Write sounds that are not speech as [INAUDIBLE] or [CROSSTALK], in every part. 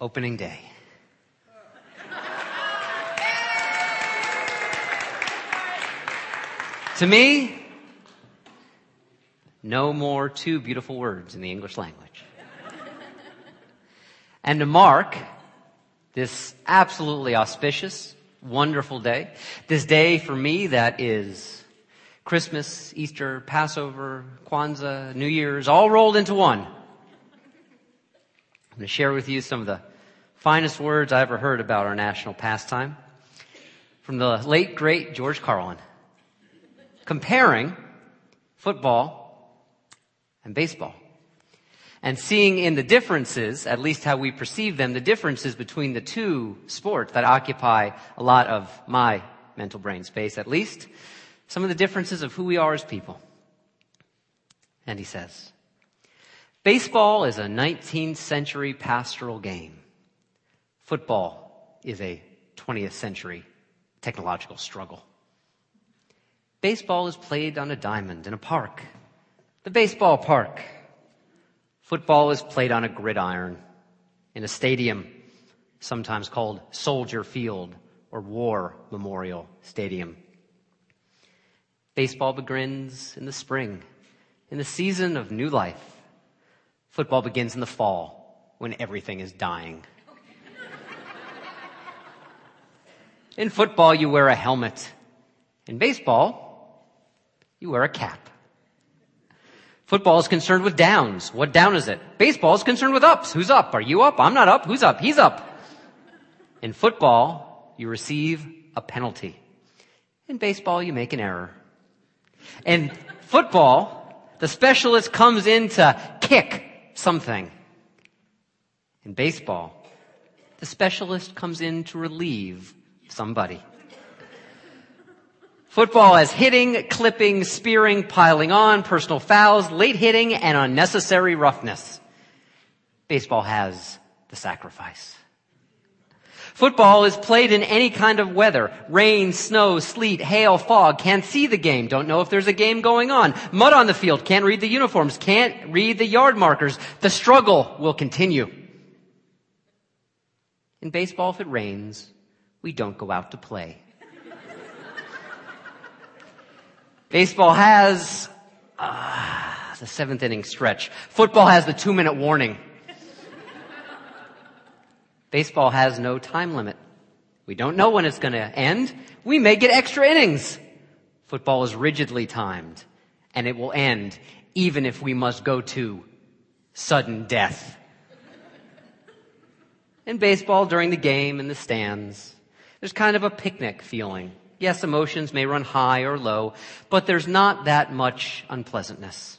opening day. to me, no more two beautiful words in the English language. and to mark this absolutely auspicious, wonderful day, this day for me that is Christmas, Easter, Passover, Kwanzaa, New Year's, all rolled into one. I'm going to share with you some of the finest words I ever heard about our national pastime from the late, great George Carlin, comparing football and baseball and seeing in the differences, at least how we perceive them, the differences between the two sports that occupy a lot of my mental brain space, at least, some of the differences of who we are as people. And he says, baseball is a 19th century pastoral game. Football is a 20th century technological struggle. Baseball is played on a diamond in a park. The baseball park. Football is played on a gridiron in a stadium, sometimes called Soldier Field or War Memorial Stadium. Baseball begins in the spring, in the season of new life. Football begins in the fall, when everything is dying. In football, you wear a helmet. In baseball, you wear a cap. Football is concerned with downs. What down is it? Baseball is concerned with ups. Who's up? Are you up? I'm not up. Who's up? He's up. In football, you receive a penalty. In baseball, you make an error. In football, the specialist comes in to kick something. In baseball, the specialist comes in to relieve somebody. Football has hitting, clipping, spearing, piling on, personal fouls, late hitting, and unnecessary roughness. Baseball has the sacrifice. Football is played in any kind of weather. Rain, snow, sleet, hail, fog. Can't see the game. Don't know if there's a game going on. Mud on the field. Can't read the uniforms. Can't read the yard markers. The struggle will continue. In baseball, if it rains, we don't go out to play. Baseball has uh, the seventh inning stretch. Football has the two minute warning. Baseball has no time limit. We don't know when it's going to end. We may get extra innings. Football is rigidly timed and it will end even if we must go to sudden death. In baseball, during the game in the stands, there's kind of a picnic feeling. Yes, emotions may run high or low, but there's not that much unpleasantness.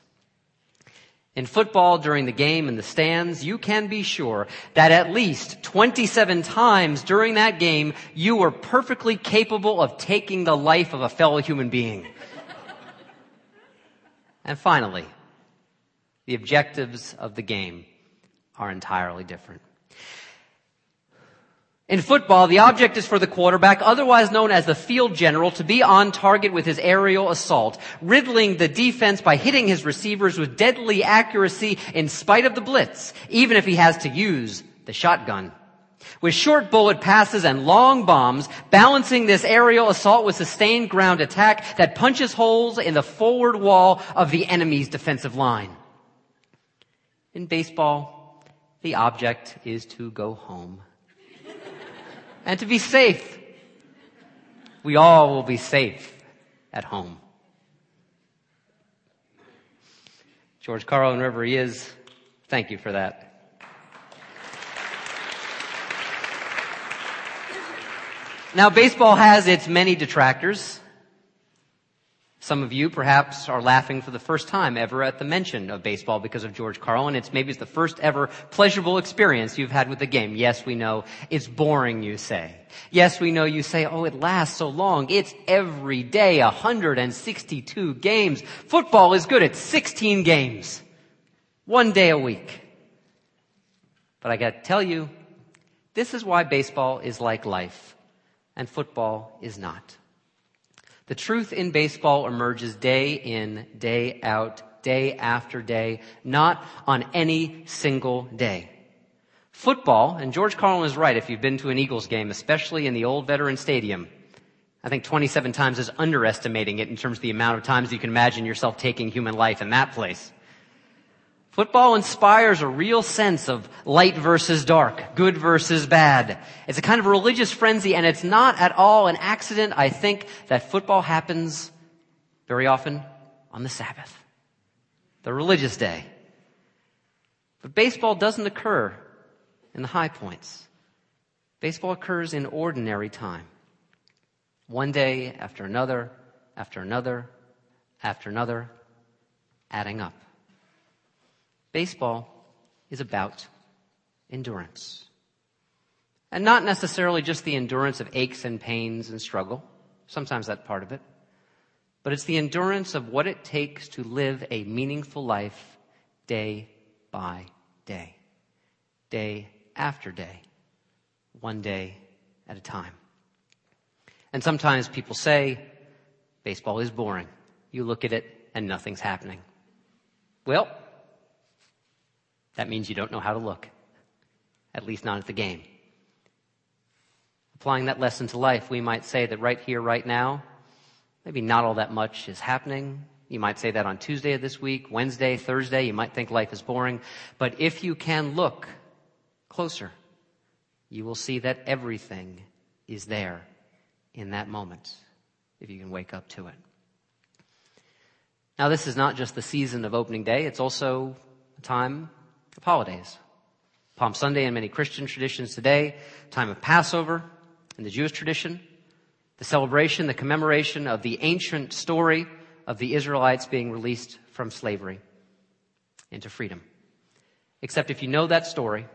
In football during the game in the stands, you can be sure that at least 27 times during that game, you were perfectly capable of taking the life of a fellow human being. and finally, the objectives of the game are entirely different. In football, the object is for the quarterback, otherwise known as the field general, to be on target with his aerial assault, riddling the defense by hitting his receivers with deadly accuracy in spite of the blitz, even if he has to use the shotgun. With short bullet passes and long bombs, balancing this aerial assault with sustained ground attack that punches holes in the forward wall of the enemy's defensive line. In baseball, the object is to go home and to be safe. We all will be safe at home. George Carlin, wherever he is, thank you for that. Now, baseball has its many detractors. Some of you perhaps are laughing for the first time ever at the mention of baseball because of George Carlin. It's maybe the first ever pleasurable experience you've had with the game. Yes, we know it's boring, you say. Yes, we know you say, oh, it lasts so long. It's every day, 162 games. Football is good. at 16 games. One day a week. But I gotta tell you, this is why baseball is like life and football is not. The truth in baseball emerges day in, day out, day after day, not on any single day. Football, and George Carlin is right if you've been to an Eagles game, especially in the old veteran stadium. I think 27 times is underestimating it in terms of the amount of times you can imagine yourself taking human life in that place. Football inspires a real sense of light versus dark, good versus bad. It's a kind of religious frenzy and it's not at all an accident. I think that football happens very often on the Sabbath, the religious day. But baseball doesn't occur in the high points. Baseball occurs in ordinary time. One day after another, after another, after another, adding up. Baseball is about endurance. And not necessarily just the endurance of aches and pains and struggle. Sometimes that's part of it. But it's the endurance of what it takes to live a meaningful life day by day. Day after day. One day at a time. And sometimes people say, baseball is boring. You look at it and nothing's happening. Well, that means you don't know how to look. At least not at the game. Applying that lesson to life, we might say that right here, right now, maybe not all that much is happening. You might say that on Tuesday of this week, Wednesday, Thursday, you might think life is boring. But if you can look closer, you will see that everything is there in that moment if you can wake up to it. Now, this is not just the season of opening day, it's also a time of holidays. Palm Sunday in many Christian traditions today, time of Passover in the Jewish tradition, the celebration, the commemoration of the ancient story of the Israelites being released from slavery into freedom. Except if you know that story,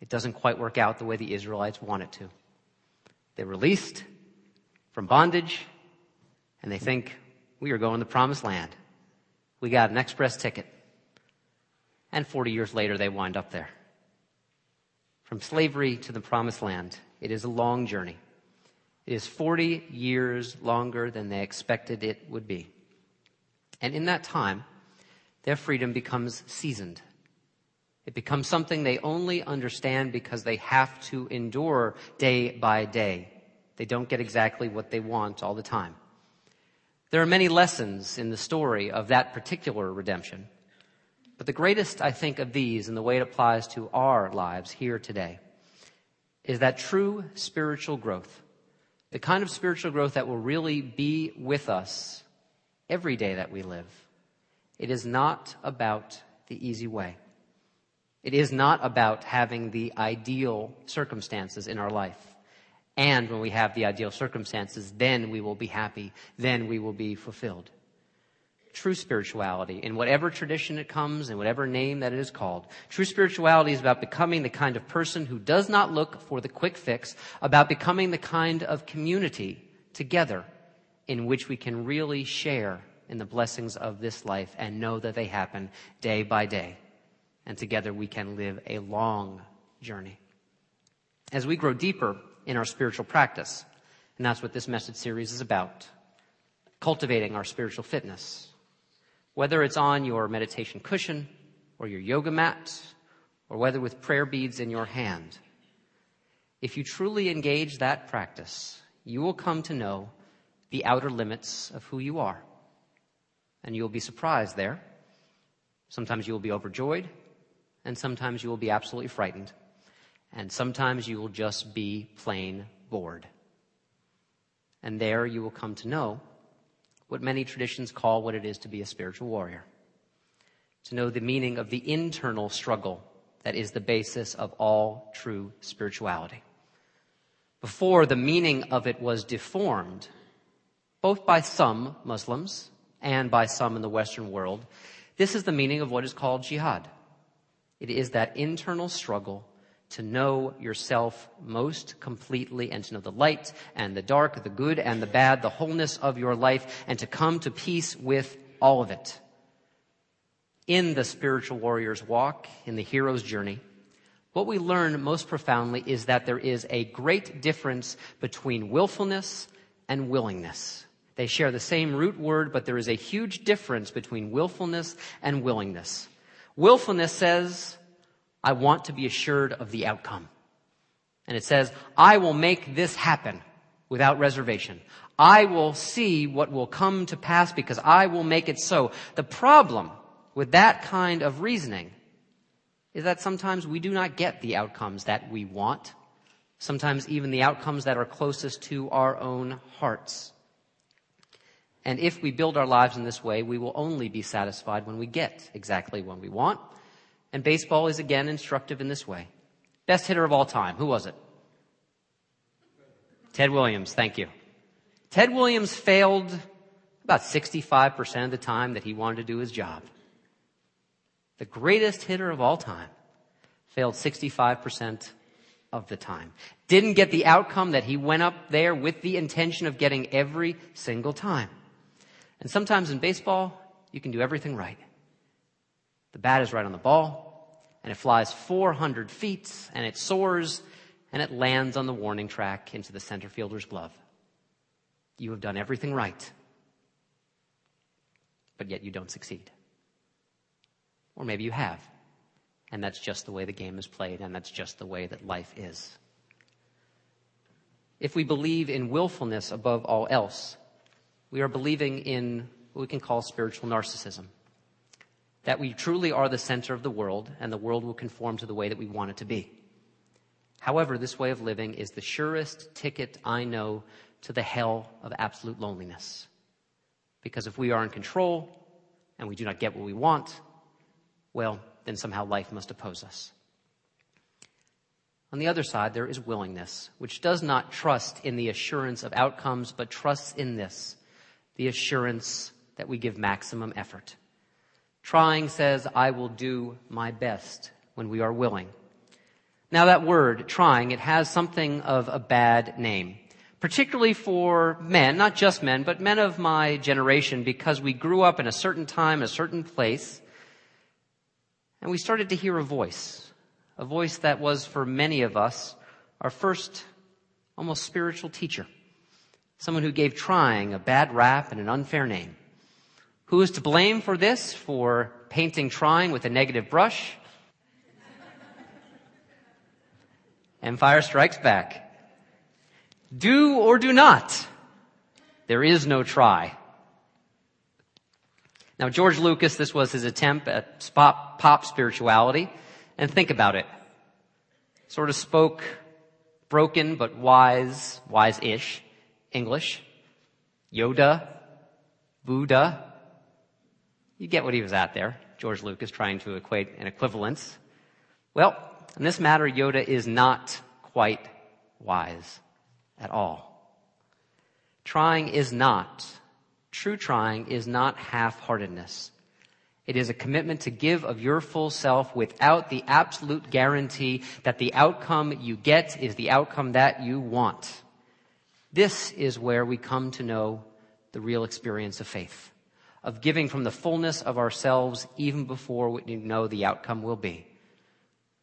it doesn't quite work out the way the Israelites want it to. They're released, from bondage and they think we are going to the promised land. We got an express ticket. And 40 years later, they wind up there. From slavery to the promised land, it is a long journey. It is 40 years longer than they expected it would be. And in that time, their freedom becomes seasoned. It becomes something they only understand because they have to endure day by day they don't get exactly what they want all the time. There are many lessons in the story of that particular redemption. But the greatest, I think, of these and the way it applies to our lives here today is that true spiritual growth, the kind of spiritual growth that will really be with us every day that we live. It is not about the easy way. It is not about having the ideal circumstances in our life. And when we have the ideal circumstances, then we will be happy. Then we will be fulfilled. True spirituality, in whatever tradition it comes, in whatever name that it is called, true spirituality is about becoming the kind of person who does not look for the quick fix, about becoming the kind of community together in which we can really share in the blessings of this life and know that they happen day by day. And together we can live a long journey. As we grow deeper in our spiritual practice. And that's what this message series is about. Cultivating our spiritual fitness. Whether it's on your meditation cushion or your yoga mat or whether with prayer beads in your hand. If you truly engage that practice, you will come to know the outer limits of who you are. And you'll be surprised there. Sometimes you will be overjoyed and sometimes you will be absolutely frightened and sometimes you will just be plain bored. And there you will come to know what many traditions call what it is to be a spiritual warrior. To know the meaning of the internal struggle that is the basis of all true spirituality. Before the meaning of it was deformed, both by some Muslims and by some in the Western world, this is the meaning of what is called jihad. It is that internal struggle to know yourself most completely and to know the light and the dark, the good and the bad, the wholeness of your life, and to come to peace with all of it. In the spiritual warrior's walk, in the hero's journey, what we learn most profoundly is that there is a great difference between willfulness and willingness. They share the same root word, but there is a huge difference between willfulness and willingness. Willfulness says, I want to be assured of the outcome. And it says, I will make this happen without reservation. I will see what will come to pass because I will make it so. The problem with that kind of reasoning is that sometimes we do not get the outcomes that we want. Sometimes even the outcomes that are closest to our own hearts. And if we build our lives in this way, we will only be satisfied when we get exactly what we want. And baseball is again instructive in this way. Best hitter of all time. Who was it? Ted Williams. Thank you. Ted Williams failed about 65% of the time that he wanted to do his job. The greatest hitter of all time failed 65% of the time. Didn't get the outcome that he went up there with the intention of getting every single time. And sometimes in baseball, you can do everything right. The bat is right on the ball, and it flies 400 feet, and it soars, and it lands on the warning track into the center fielder's glove. You have done everything right, but yet you don't succeed. Or maybe you have, and that's just the way the game is played, and that's just the way that life is. If we believe in willfulness above all else, we are believing in what we can call spiritual narcissism. That we truly are the center of the world, and the world will conform to the way that we want it to be. However, this way of living is the surest ticket I know to the hell of absolute loneliness. Because if we are in control and we do not get what we want, well, then somehow life must oppose us. On the other side, there is willingness, which does not trust in the assurance of outcomes, but trusts in this, the assurance that we give maximum effort. Trying says, I will do my best when we are willing. Now that word, trying, it has something of a bad name, particularly for men, not just men, but men of my generation, because we grew up in a certain time, a certain place, and we started to hear a voice, a voice that was for many of us our first almost spiritual teacher, someone who gave trying a bad rap and an unfair name. Who is to blame for this? For painting trying with a negative brush? Empire strikes back. Do or do not. There is no try. Now, George Lucas, this was his attempt at pop, pop spirituality. And think about it. Sort of spoke broken but wise, wise-ish English. Yoda, Buddha. You get what he was at there. George Lucas trying to equate an equivalence. Well, in this matter, Yoda is not quite wise at all. Trying is not, true trying is not half-heartedness. It is a commitment to give of your full self without the absolute guarantee that the outcome you get is the outcome that you want. This is where we come to know the real experience of faith, of giving from the fullness of ourselves even before we know the outcome will be.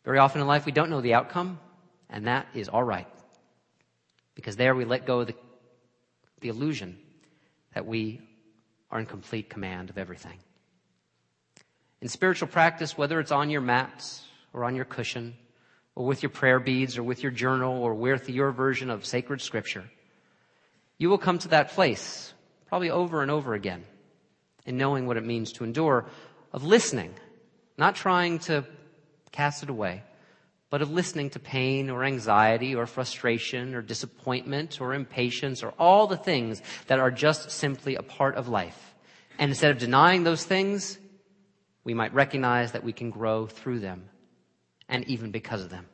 Very often in life, we don't know the outcome, and that is all right. Because there we let go of the, the illusion that we are in complete command of everything. In spiritual practice, whether it's on your mats or on your cushion, or with your prayer beads, or with your journal, or with your version of sacred scripture, you will come to that place, probably over and over again, in knowing what it means to endure, of listening, not trying to cast it away, but of listening to pain or anxiety or frustration or disappointment or impatience or all the things that are just simply a part of life. And instead of denying those things, we might recognize that we can grow through them and even because of them.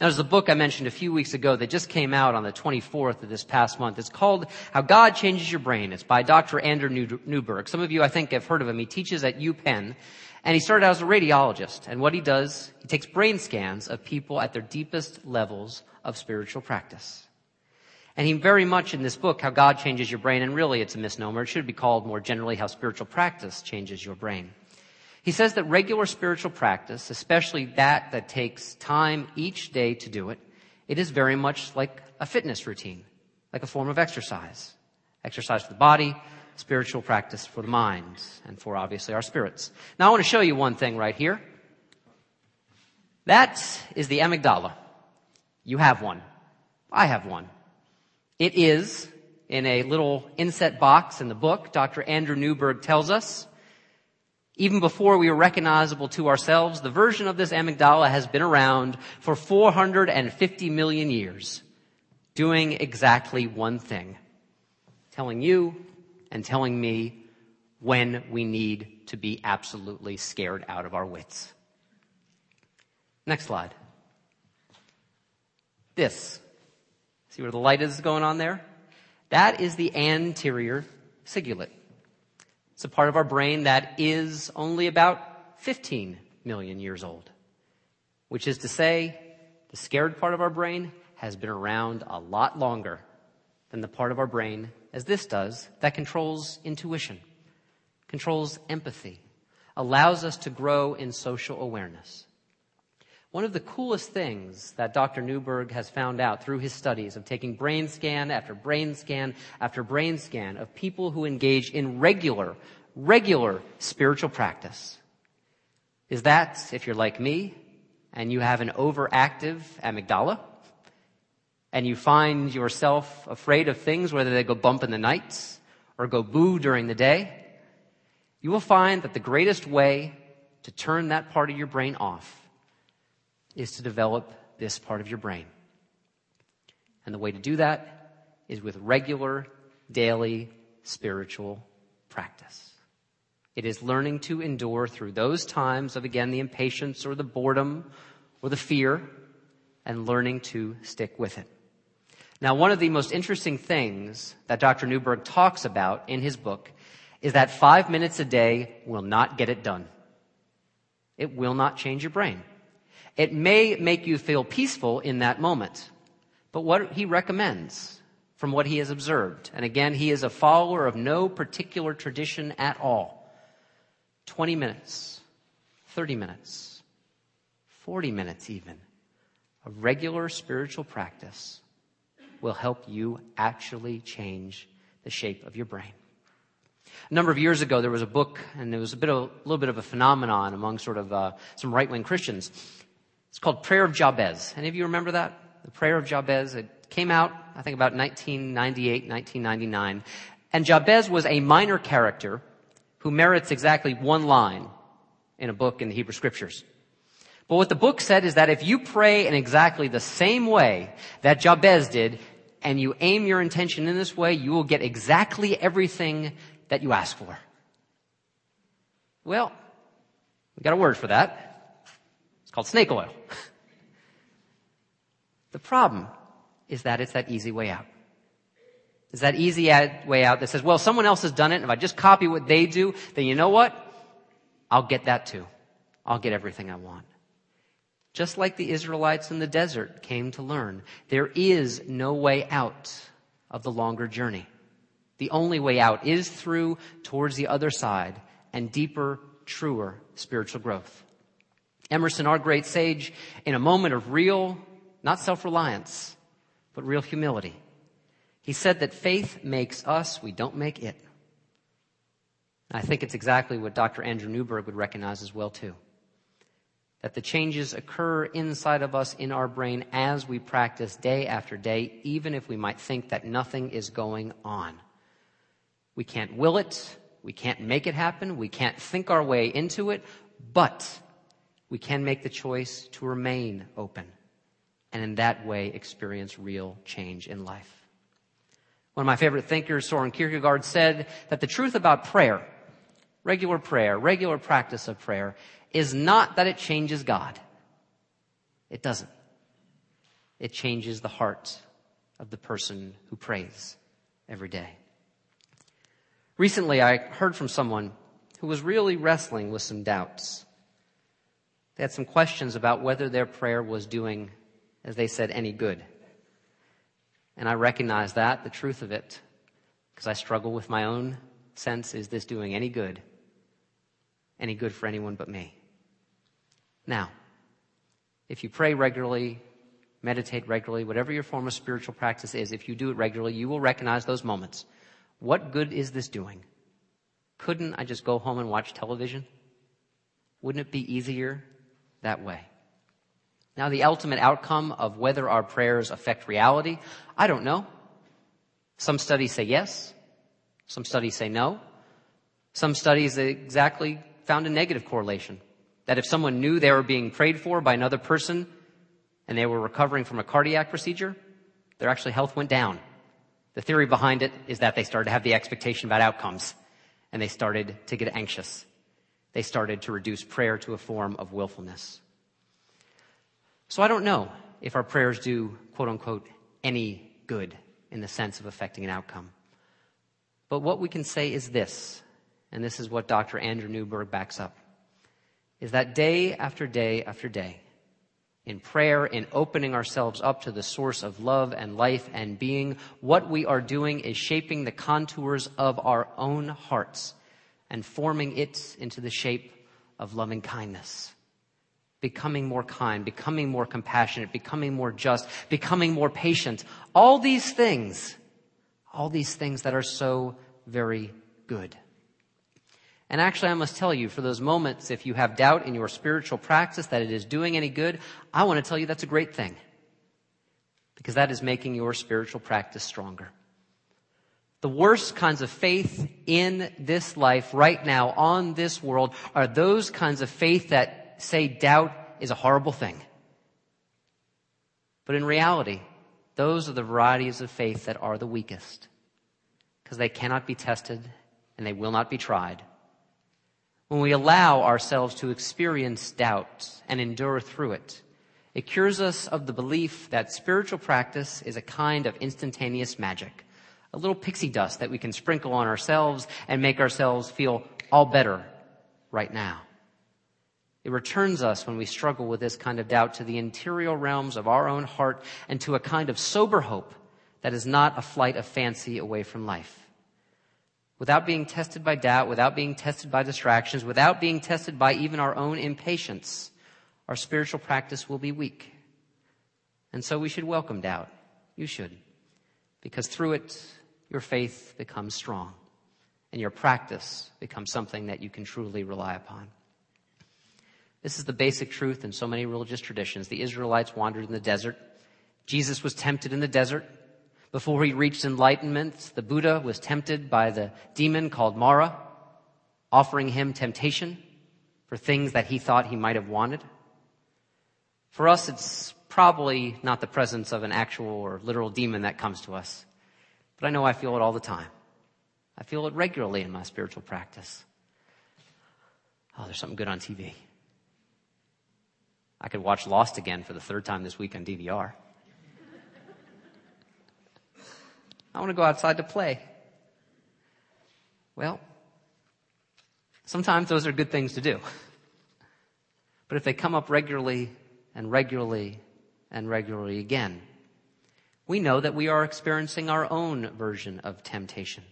Now, there's a book I mentioned a few weeks ago that just came out on the 24th of this past month. It's called How God Changes Your Brain. It's by Dr. Andrew Newberg. Some of you, I think, have heard of him. He teaches at UPenn. And he started out as a radiologist. And what he does, he takes brain scans of people at their deepest levels of spiritual practice. And he very much in this book, How God Changes Your Brain, and really it's a misnomer. It should be called more generally How Spiritual Practice Changes Your Brain. He says that regular spiritual practice, especially that that takes time each day to do it, it is very much like a fitness routine, like a form of exercise. Exercise for the body, spiritual practice for the mind and for obviously our spirits. Now I want to show you one thing right here. That is the amygdala. You have one. I have one. It is in a little inset box in the book. Dr. Andrew Newberg tells us, even before we were recognizable to ourselves, the version of this amygdala has been around for 450 million years, doing exactly one thing. Telling you and telling me when we need to be absolutely scared out of our wits. Next slide. This. See where the light is going on there? That is the anterior cingulate. It's a part of our brain that is only about 15 million years old. Which is to say, the scared part of our brain has been around a lot longer than the part of our brain, as this does, that controls intuition, controls empathy, allows us to grow in social awareness. One of the coolest things that Dr. Newberg has found out through his studies of taking brain scan after brain scan after brain scan of people who engage in regular, regular spiritual practice is that if you're like me and you have an overactive amygdala and you find yourself afraid of things, whether they go bump in the night or go boo during the day, you will find that the greatest way to turn that part of your brain off is to develop this part of your brain. And the way to do that is with regular, daily, spiritual practice. It is learning to endure through those times of, again, the impatience or the boredom or the fear and learning to stick with it. Now, one of the most interesting things that Dr. Newberg talks about in his book is that five minutes a day will not get it done. It will not change your brain. It may make you feel peaceful in that moment. But what he recommends from what he has observed, and again, he is a follower of no particular tradition at all 20 minutes, 30 minutes, 40 minutes even, a regular spiritual practice will help you actually change the shape of your brain. A number of years ago, there was a book, and there was a bit of, a little bit of a phenomenon among sort of uh, some right-wing Christians it's called Prayer of Jabez. Any of you remember that? The Prayer of Jabez. It came out, I think, about 1998, 1999. And Jabez was a minor character who merits exactly one line in a book in the Hebrew Scriptures. But what the book said is that if you pray in exactly the same way that Jabez did, and you aim your intention in this way, you will get exactly everything that you ask for. Well, we got a word for that called snake oil. [LAUGHS] the problem is that it's that easy way out. It's that easy way out that says, well, someone else has done it, and if I just copy what they do, then you know what? I'll get that too. I'll get everything I want. Just like the Israelites in the desert came to learn, there is no way out of the longer journey. The only way out is through towards the other side and deeper, truer spiritual growth. Emerson, our great sage, in a moment of real, not self-reliance, but real humility, he said that faith makes us, we don't make it. I think it's exactly what Dr. Andrew Newberg would recognize as well too. That the changes occur inside of us in our brain as we practice day after day, even if we might think that nothing is going on. We can't will it. We can't make it happen. We can't think our way into it, but we can make the choice to remain open and in that way experience real change in life. One of my favorite thinkers, Soren Kierkegaard, said that the truth about prayer, regular prayer, regular practice of prayer, is not that it changes God. It doesn't. It changes the heart of the person who prays every day. Recently, I heard from someone who was really wrestling with some doubts. They had some questions about whether their prayer was doing, as they said, any good. And I recognize that, the truth of it, because I struggle with my own sense is this doing any good? Any good for anyone but me? Now, if you pray regularly, meditate regularly, whatever your form of spiritual practice is, if you do it regularly, you will recognize those moments. What good is this doing? Couldn't I just go home and watch television? Wouldn't it be easier that way. Now, the ultimate outcome of whether our prayers affect reality, I don't know. Some studies say yes. Some studies say no. Some studies exactly found a negative correlation. That if someone knew they were being prayed for by another person and they were recovering from a cardiac procedure, their actually health went down. The theory behind it is that they started to have the expectation about outcomes and they started to get anxious. They started to reduce prayer to a form of willfulness. So I don't know if our prayers do quote unquote any good in the sense of affecting an outcome. But what we can say is this, and this is what Dr. Andrew Newberg backs up, is that day after day after day, in prayer, in opening ourselves up to the source of love and life and being, what we are doing is shaping the contours of our own hearts and forming it into the shape of loving kindness. Becoming more kind, becoming more compassionate, becoming more just, becoming more patient. All these things, all these things that are so very good. And actually, I must tell you, for those moments, if you have doubt in your spiritual practice that it is doing any good, I want to tell you that's a great thing. Because that is making your spiritual practice stronger. The worst kinds of faith in this life right now on this world are those kinds of faith that say doubt is a horrible thing. But in reality, those are the varieties of faith that are the weakest because they cannot be tested and they will not be tried when we allow ourselves to experience doubt and endure through it, it cures us of the belief that spiritual practice is a kind of instantaneous magic, a little pixie dust that we can sprinkle on ourselves and make ourselves feel all better right now. It returns us when we struggle with this kind of doubt to the interior realms of our own heart and to a kind of sober hope that is not a flight of fancy away from life without being tested by doubt, without being tested by distractions, without being tested by even our own impatience, our spiritual practice will be weak. And so we should welcome doubt. You should. Because through it, your faith becomes strong and your practice becomes something that you can truly rely upon. This is the basic truth in so many religious traditions. The Israelites wandered in the desert. Jesus was tempted in the desert. Before he reached enlightenment, the Buddha was tempted by the demon called Mara, offering him temptation for things that he thought he might have wanted. For us, it's probably not the presence of an actual or literal demon that comes to us, but I know I feel it all the time. I feel it regularly in my spiritual practice. Oh, there's something good on TV. I could watch Lost again for the third time this week on DVR. I want to go outside to play. Well, sometimes those are good things to do. But if they come up regularly and regularly and regularly again, we know that we are experiencing our own version of temptation.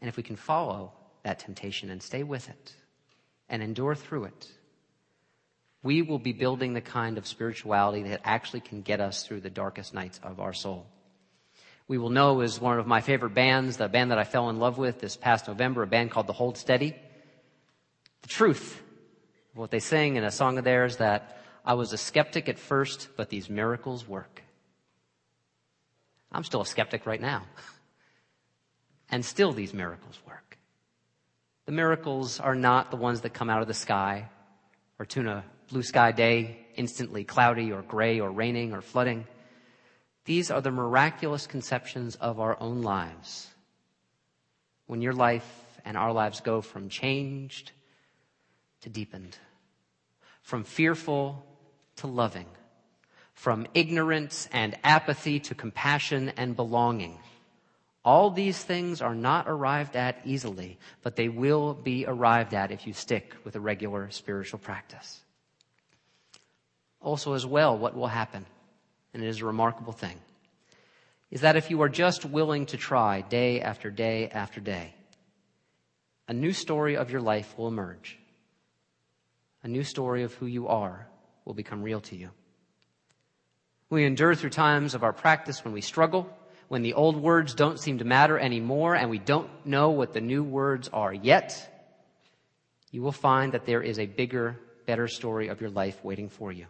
And if we can follow that temptation and stay with it and endure through it, we will be building the kind of spirituality that actually can get us through the darkest nights of our soul. We will know is one of my favorite bands, the band that I fell in love with this past November, a band called The Hold Steady. The truth of what they sing in a song of theirs that I was a skeptic at first, but these miracles work. I'm still a skeptic right now. [LAUGHS] and still these miracles work. The miracles are not the ones that come out of the sky or tuna blue sky day, instantly cloudy or gray or raining or flooding. These are the miraculous conceptions of our own lives. When your life and our lives go from changed to deepened, from fearful to loving, from ignorance and apathy to compassion and belonging. All these things are not arrived at easily, but they will be arrived at if you stick with a regular spiritual practice also as well what will happen, and it is a remarkable thing, is that if you are just willing to try day after day after day, a new story of your life will emerge. A new story of who you are will become real to you. We endure through times of our practice when we struggle, when the old words don't seem to matter anymore, and we don't know what the new words are yet. You will find that there is a bigger better story of your life waiting for you.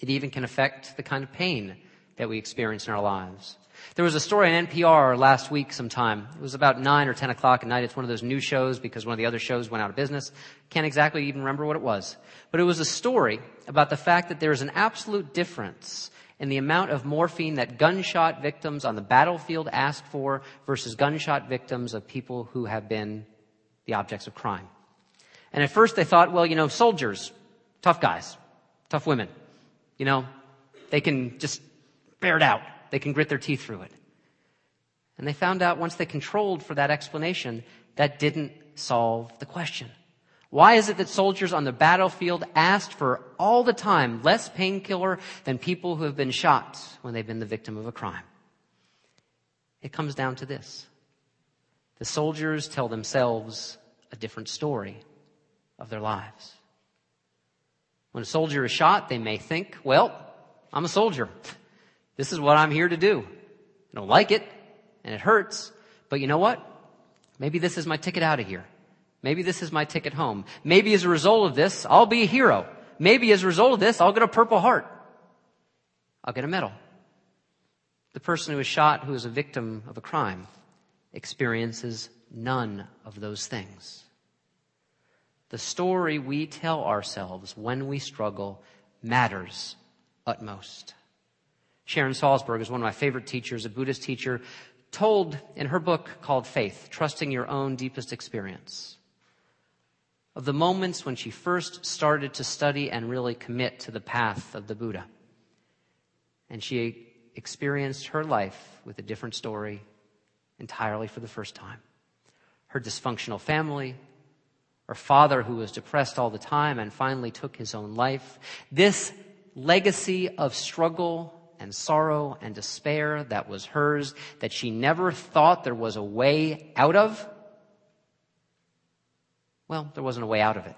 It even can affect the kind of pain that we experience in our lives. There was a story on NPR last week sometime. It was about 9 or 10 o'clock at night. It's one of those new shows because one of the other shows went out of business. Can't exactly even remember what it was. But it was a story about the fact that there is an absolute difference in the amount of morphine that gunshot victims on the battlefield ask for versus gunshot victims of people who have been the objects of crime. And at first they thought, well, you know, soldiers, tough guys, tough women, you know, they can just bear it out. They can grit their teeth through it. And they found out once they controlled for that explanation, that didn't solve the question. Why is it that soldiers on the battlefield asked for all the time less painkiller than people who have been shot when they've been the victim of a crime? It comes down to this. The soldiers tell themselves a different story of their lives. When a soldier is shot, they may think, well, I'm a soldier. [LAUGHS] This is what I'm here to do. I don't like it, and it hurts, but you know what? Maybe this is my ticket out of here. Maybe this is my ticket home. Maybe as a result of this, I'll be a hero. Maybe as a result of this, I'll get a Purple Heart. I'll get a medal. The person who is shot, who is a victim of a crime, experiences none of those things. The story we tell ourselves when we struggle matters utmost. Sharon Salzberg is one of my favorite teachers, a Buddhist teacher, told in her book called Faith, Trusting Your Own Deepest Experience of the moments when she first started to study and really commit to the path of the Buddha. And she experienced her life with a different story entirely for the first time. Her dysfunctional family, her father who was depressed all the time and finally took his own life. This legacy of struggle and sorrow and despair that was hers, that she never thought there was a way out of, well, there wasn't a way out of it,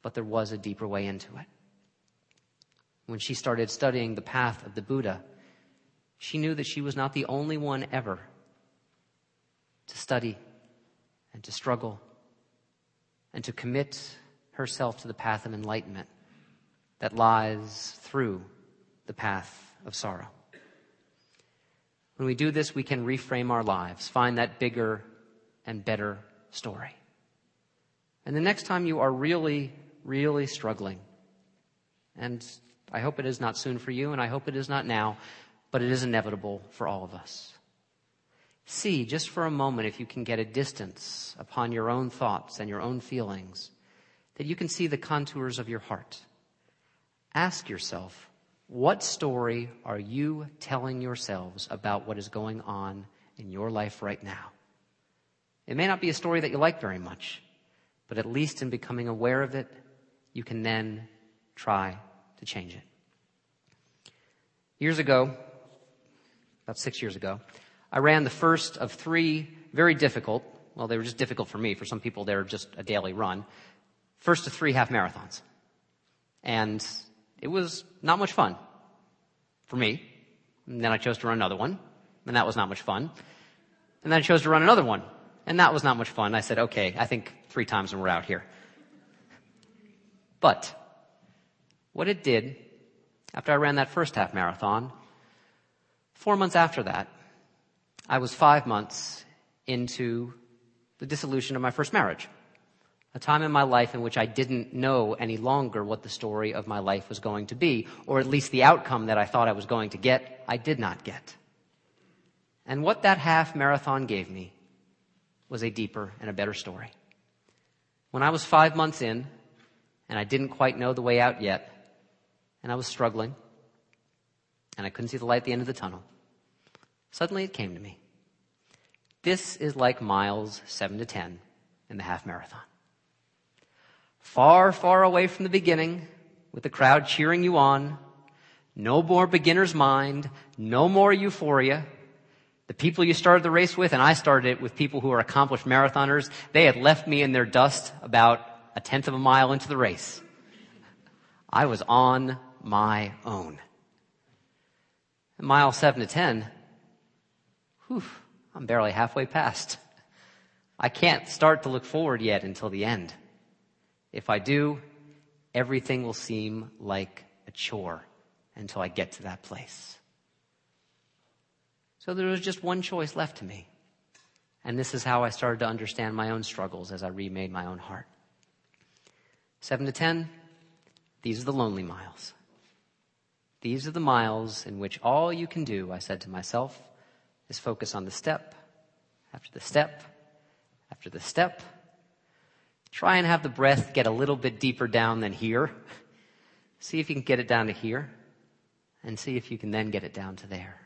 but there was a deeper way into it. When she started studying the path of the Buddha, she knew that she was not the only one ever to study and to struggle and to commit herself to the path of enlightenment that lies through the path of sorrow. When we do this, we can reframe our lives, find that bigger and better story. And the next time you are really, really struggling, and I hope it is not soon for you, and I hope it is not now, but it is inevitable for all of us. See, just for a moment, if you can get a distance upon your own thoughts and your own feelings, that you can see the contours of your heart. Ask yourself, what story are you telling yourselves about what is going on in your life right now? It may not be a story that you like very much. But at least in becoming aware of it, you can then try to change it. Years ago, about six years ago, I ran the first of three very difficult, well, they were just difficult for me. For some people, they're just a daily run. First of three half marathons. And it was not much fun for me. And then I chose to run another one, and that was not much fun. And then I chose to run another one, and that was not much fun. I said, okay, I think three times and we're out here. But what it did after I ran that first half marathon, four months after that, I was five months into the dissolution of my first marriage. A time in my life in which I didn't know any longer what the story of my life was going to be, or at least the outcome that I thought I was going to get, I did not get. And what that half marathon gave me was a deeper and a better story. When I was five months in, and I didn't quite know the way out yet, and I was struggling, and I couldn't see the light at the end of the tunnel, suddenly it came to me. This is like miles 7 to 10 in the half marathon. Far, far away from the beginning, with the crowd cheering you on, no more beginner's mind, no more euphoria, the people you started the race with, and I started it with people who are accomplished marathoners, they had left me in their dust about a tenth of a mile into the race. I was on my own. Mile seven to ten, whew, I'm barely halfway past. I can't start to look forward yet until the end. If I do, everything will seem like a chore until I get to that place. So there was just one choice left to me. And this is how I started to understand my own struggles as I remade my own heart. Seven to ten, these are the lonely miles. These are the miles in which all you can do, I said to myself, is focus on the step after the step after the step. Try and have the breath get a little bit deeper down than here. See if you can get it down to here and see if you can then get it down to there.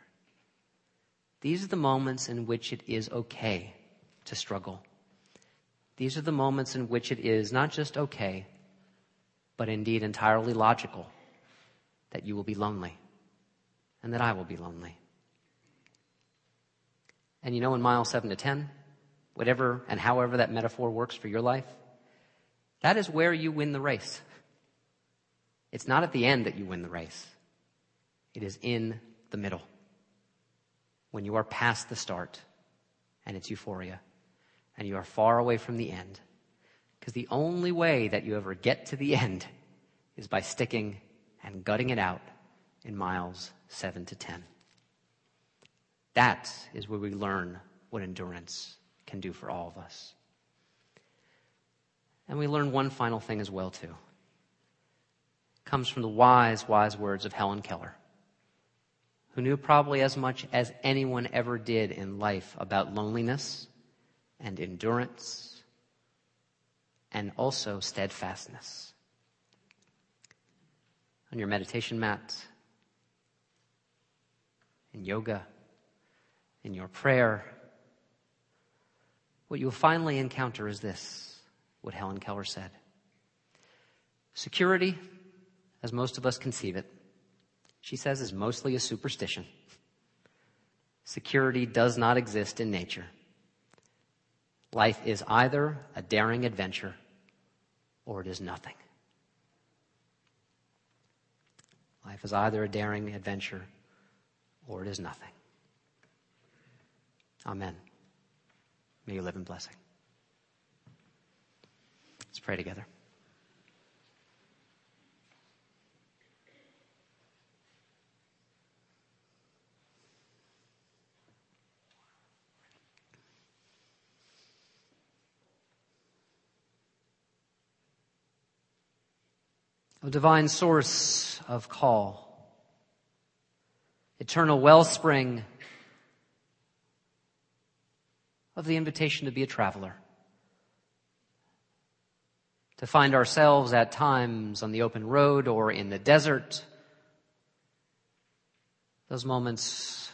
These are the moments in which it is okay to struggle. These are the moments in which it is not just okay, but indeed entirely logical that you will be lonely and that I will be lonely. And you know, in mile seven to 10, whatever and however that metaphor works for your life, that is where you win the race. It's not at the end that you win the race. It is in the middle. When you are past the start and it's euphoria and you are far away from the end. Because the only way that you ever get to the [LAUGHS] end is by sticking and gutting it out in miles seven to ten. That is where we learn what endurance can do for all of us. And we learn one final thing as well, too. It comes from the wise, wise words of Helen Keller, who knew probably as much as anyone ever did in life about loneliness and endurance and also steadfastness. On your meditation mat, in yoga, in your prayer, what you'll finally encounter is this, what Helen Keller said. Security, as most of us conceive it, she says is mostly a superstition. Security does not exist in nature. Life is either a daring adventure or it is nothing. Life is either a daring adventure or it is nothing. Amen. May you live in blessing. Let's pray together. O divine source of call, eternal wellspring of the invitation to be a traveler. To find ourselves at times on the open road or in the desert. Those moments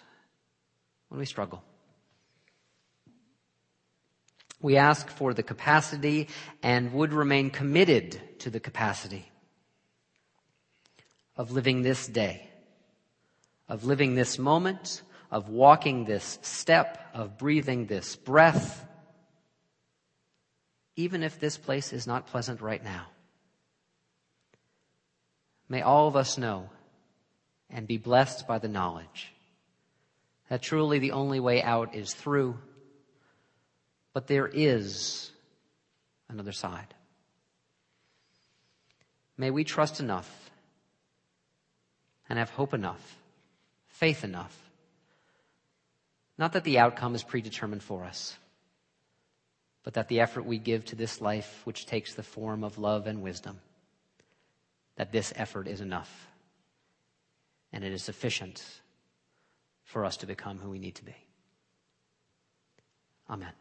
when we struggle. We ask for the capacity and would remain committed to the capacity of living this day, of living this moment, of walking this step, of breathing this breath, even if this place is not pleasant right now. May all of us know and be blessed by the knowledge that truly the only way out is through, but there is another side. May we trust enough and have hope enough, faith enough not that the outcome is predetermined for us, but that the effort we give to this life, which takes the form of love and wisdom, that this effort is enough and it is sufficient for us to become who we need to be. Amen.